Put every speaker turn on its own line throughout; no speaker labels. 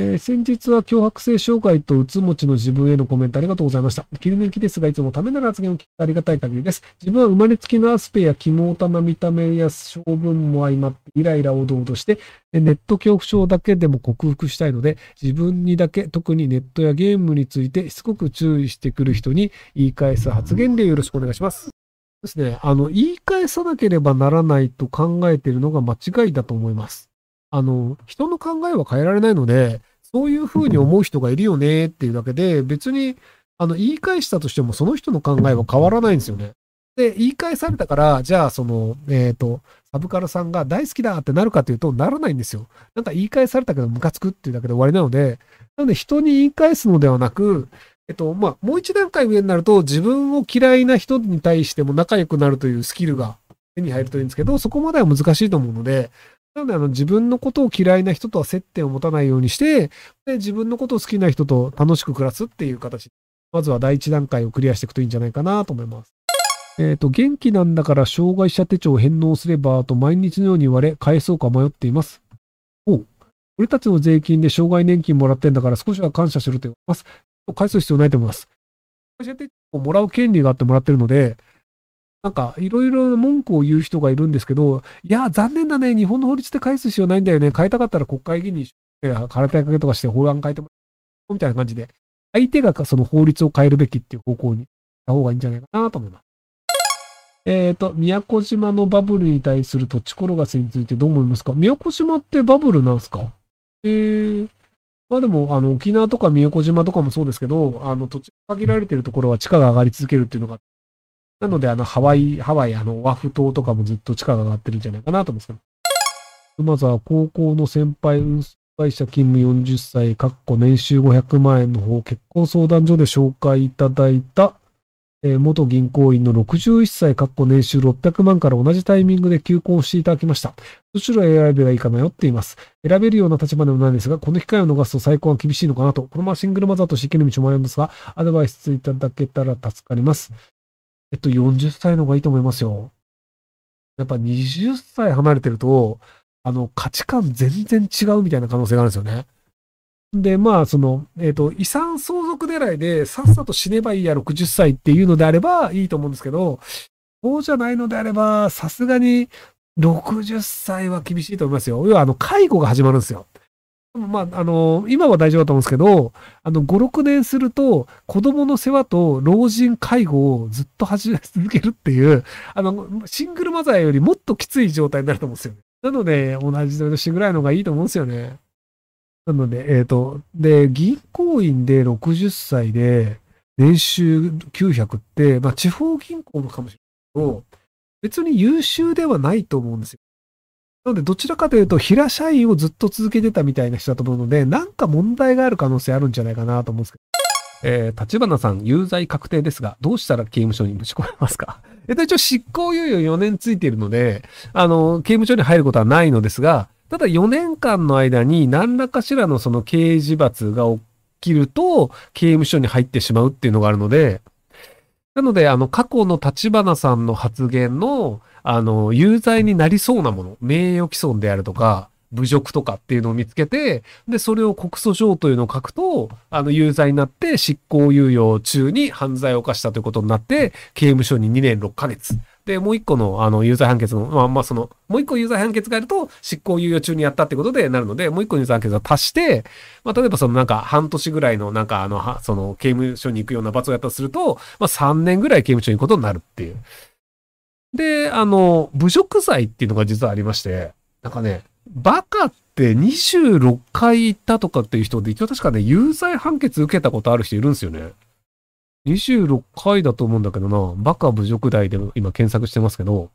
えー、先日は脅迫性障害とうつ持ちの自分へのコメントありがとうございました。切り抜きですが、いつもためなら発言を聞きありがたい限りです。自分は生まれつきのアスペや肝オな見た目や性分も相まってイライラおどおどして、ネット恐怖症だけでも克服したいので、自分にだけ特にネットやゲームについてしつこく注意してくる人に言い返す発言でよろしくお願いします。ですね。あの、言い返さなければならないと考えているのが間違いだと思います。あの、人の考えは変えられないので、そういうふうに思う人がいるよねっていうだけで、別に、あの、言い返したとしても、その人の考えは変わらないんですよね。で、言い返されたから、じゃあ、その、えっ、ー、と、サブカルさんが大好きだってなるかというと、ならないんですよ。なんか言い返されたけど、ムカつくっていうだけで終わりなので、なので、人に言い返すのではなく、えっと、まあ、もう一段階上になると、自分を嫌いな人に対しても仲良くなるというスキルが手に入るといいんですけど、そこまでは難しいと思うので、なので、あの、自分のことを嫌いな人とは接点を持たないようにして、で、自分のことを好きな人と楽しく暮らすっていう形。まずは第一段階をクリアしていくといいんじゃないかなと思います。えっ、ー、と、元気なんだから障害者手帳を返納すればと毎日のように言われ、返そうか迷っています。お俺たちの税金で障害年金もらってんだから少しは感謝しろと言います。返す必要ないと思います。障害者手帳をもらう権利があってもらってるので、なんか、いろいろ文句を言う人がいるんですけど、いや、残念だね。日本の法律で返す必要ないんだよね。変えたかったら国会議員に空手かけとかして法案変えてもらう。みたいな感じで、相手がその法律を変えるべきっていう方向にした方がいいんじゃないかなと思います。えっ、ー、と、宮古島のバブルに対する土地転がしについてどう思いますか？宮古島ってバブルなんすか？えー、まあでも、あの、沖縄とか宮古島とかもそうですけど、あの、土地限られてるところは地価が上がり続けるっていうのがなので、あの、ハワイ、ハワイ、あの、ワフ島とかもずっと地価が上がってるんじゃないかなと思うんですけど。まずは、高校の先輩運送会社勤務40歳、かっこ年収500万円の方、結婚相談所で紹介いただいた、えー、元銀行員の61歳、かっこ年収600万から同じタイミングで求婚していただきました。どちらを選べばいいか迷っています。選べるような立場でもないんですが、この機会を逃すと最高は厳しいのかなと、このままシングルマザーとして生きる道もあるんですが、アドバイスいただけたら助かります。えっと、40歳の方がいいと思いますよ。やっぱ20歳離れてると、あの、価値観全然違うみたいな可能性があるんですよね。で、まあ、その、えっ、ー、と、遺産相続狙いでさっさと死ねばいいや60歳っていうのであればいいと思うんですけど、そうじゃないのであれば、さすがに60歳は厳しいと思いますよ。要は、あの、介護が始まるんですよ。まあ、あの、今は大丈夫だと思うんですけど、あの、5、6年すると、子供の世話と老人介護をずっと始め続けるっていう、あの、シングルマザーよりもっときつい状態になると思うんですよね。なので、同じ年ぐらいの方がいいと思うんですよね。なので、えっ、ー、と、で、銀行員で60歳で、年収900って、まあ、地方銀行のかもしれないけど、別に優秀ではないと思うんですよ。なので、どちらかというと、平社員をずっと続けてたみたいな人だと思うので、なんか問題がある可能性あるんじゃないかなと思うんですけど。えー、立花さん、有罪確定ですが、どうしたら刑務所にぶち込めますか？えっと、一応執行猶予4年ついているので、あの、刑務所に入ることはないのですが、ただ4年間の間に何らかしらのその刑事罰が起きると、刑務所に入ってしまうっていうのがあるので、なので、あの、過去の立花さんの発言の、あの、有罪になりそうなもの、名誉毀損であるとか、侮辱とかっていうのを見つけて、で、それを告訴状というのを書くと、あの、有罪になって執行猶予中に犯罪を犯したということになって、刑務所に2年6ヶ月。で、もう一個の、あの、有罪判決の、まあ、まあ、その、もう一個有罪判決があると、執行猶予中にやったってことでなるので、もう一個有罪判決が足して、まあ、例えばそのなんか、半年ぐらいの、なんか、あの、その、刑務所に行くような罰をやったとすると、まあ、3年ぐらい刑務所に行くことになるっていう。で、あの、侮辱罪っていうのが実はありまして、なんかね、バカって26回行ったとかっていう人で、一応確かね、有罪判決受けたことある人いるんですよね。26回だと思うんだけどな、バカ侮辱罪で今検索してますけど、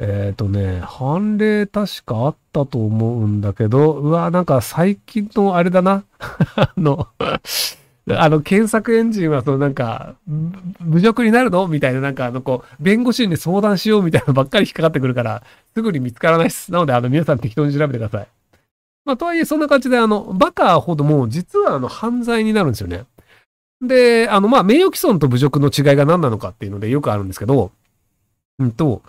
えっ、ー、とね、判例確かあったと思うんだけど、うわ、なんか最近のあれだな。あのあの、検索エンジンは、そのなんか、侮辱になるの？みたいな、なんかあの、こう、弁護士に相談しようみたいなのばっかり引っかかってくるから、すぐに見つからないっす。なので、あの、皆さん適当に調べてください。まあ、とはいえ、そんな感じで、あの、バカほども、実は、あの、犯罪になるんですよね。で、あの、まあ、名誉毀損と侮辱の違いが何なのかっていうのでよくあるんですけど、うんと、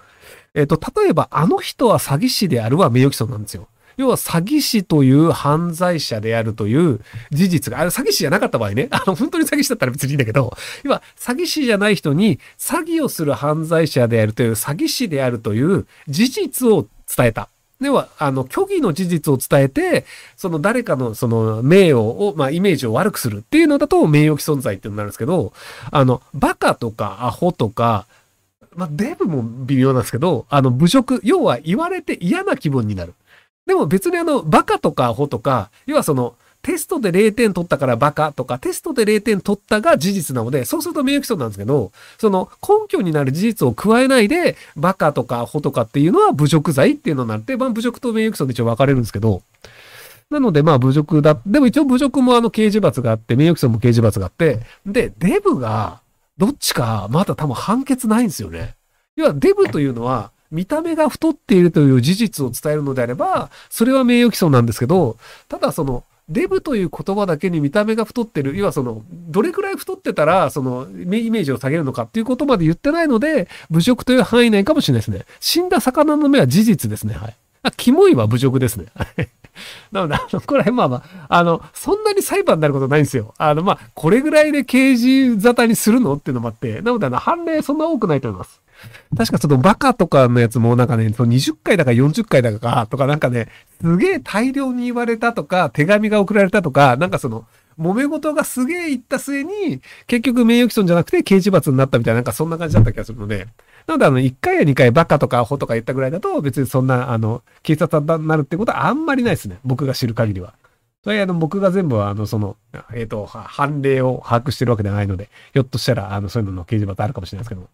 えっ、と、例えば、あの人は詐欺師であるは名誉毀損なんですよ。要は詐欺師という犯罪者であるという事実が、あれ詐欺師じゃなかった場合ね、あの、本当に詐欺師だったら別にいいんだけど、要は詐欺師じゃない人に詐欺をする犯罪者であるという詐欺師であるという事実を伝えた。では、あの、虚偽の事実を伝えて、その誰かのその名誉を、まあ、イメージを悪くするっていうのだと名誉毀損罪っていうのになるんですけど、あの、バカとかアホとか、まあ、デブも微妙なんですけど、あの、侮辱、要は言われて嫌な気分になる。でも別にあの、バカとかアホとか、要はその、テストで0点取ったからバカとか、テストで0点取ったが事実なので、そうすると名誉毀損なんですけど、その根拠になる事実を加えないで、バカとかアホとかっていうのは侮辱罪っていうのになって、まあ侮辱と名誉毀損で一応分かれるんですけど、なのでまあ侮辱だ、でも一応侮辱もあの刑事罰があって、名誉毀損も刑事罰があって、で、デブがどっちかまだ多分判決ないんですよね。要はデブというのは、見た目が太っているという事実を伝えるのであれば、それは名誉毀損なんですけど、ただその、デブという言葉だけに見た目が太ってる、要はその、どれくらい太ってたら、その、イメージを下げるのかっていうことまで言ってないので、侮辱という範囲内かもしれないですね。死んだ魚の目は事実ですね。はい。あ、キモいは侮辱ですね。なので、あの、これ、まあまあ、あの、そんなに裁判になることないんですよ。あの、まあ、これぐらいで刑事沙汰にするのっていうのもあって、なので、あの、判例そんな多くないと思います。確かそのバカとかのやつもなんかね、その20回だか40回だかとかなんかね、すげえ大量に言われたとか、手紙が送られたとか、なんかその、揉め事がすげえ言った末に、結局名誉毀損じゃなくて刑事罰になったみたいな、なんかそんな感じだった気がするので、なのであの、1回や2回バカとかアホとか言ったぐらいだと、別にそんな、あの、警察になるってことはあんまりないですね。僕が知る限りは。それあの、僕が全部あの、その、えっ、ー、と、判例を把握してるわけではないので、ひょっとしたら、あの、そういうのの刑事罰あるかもしれないですけども。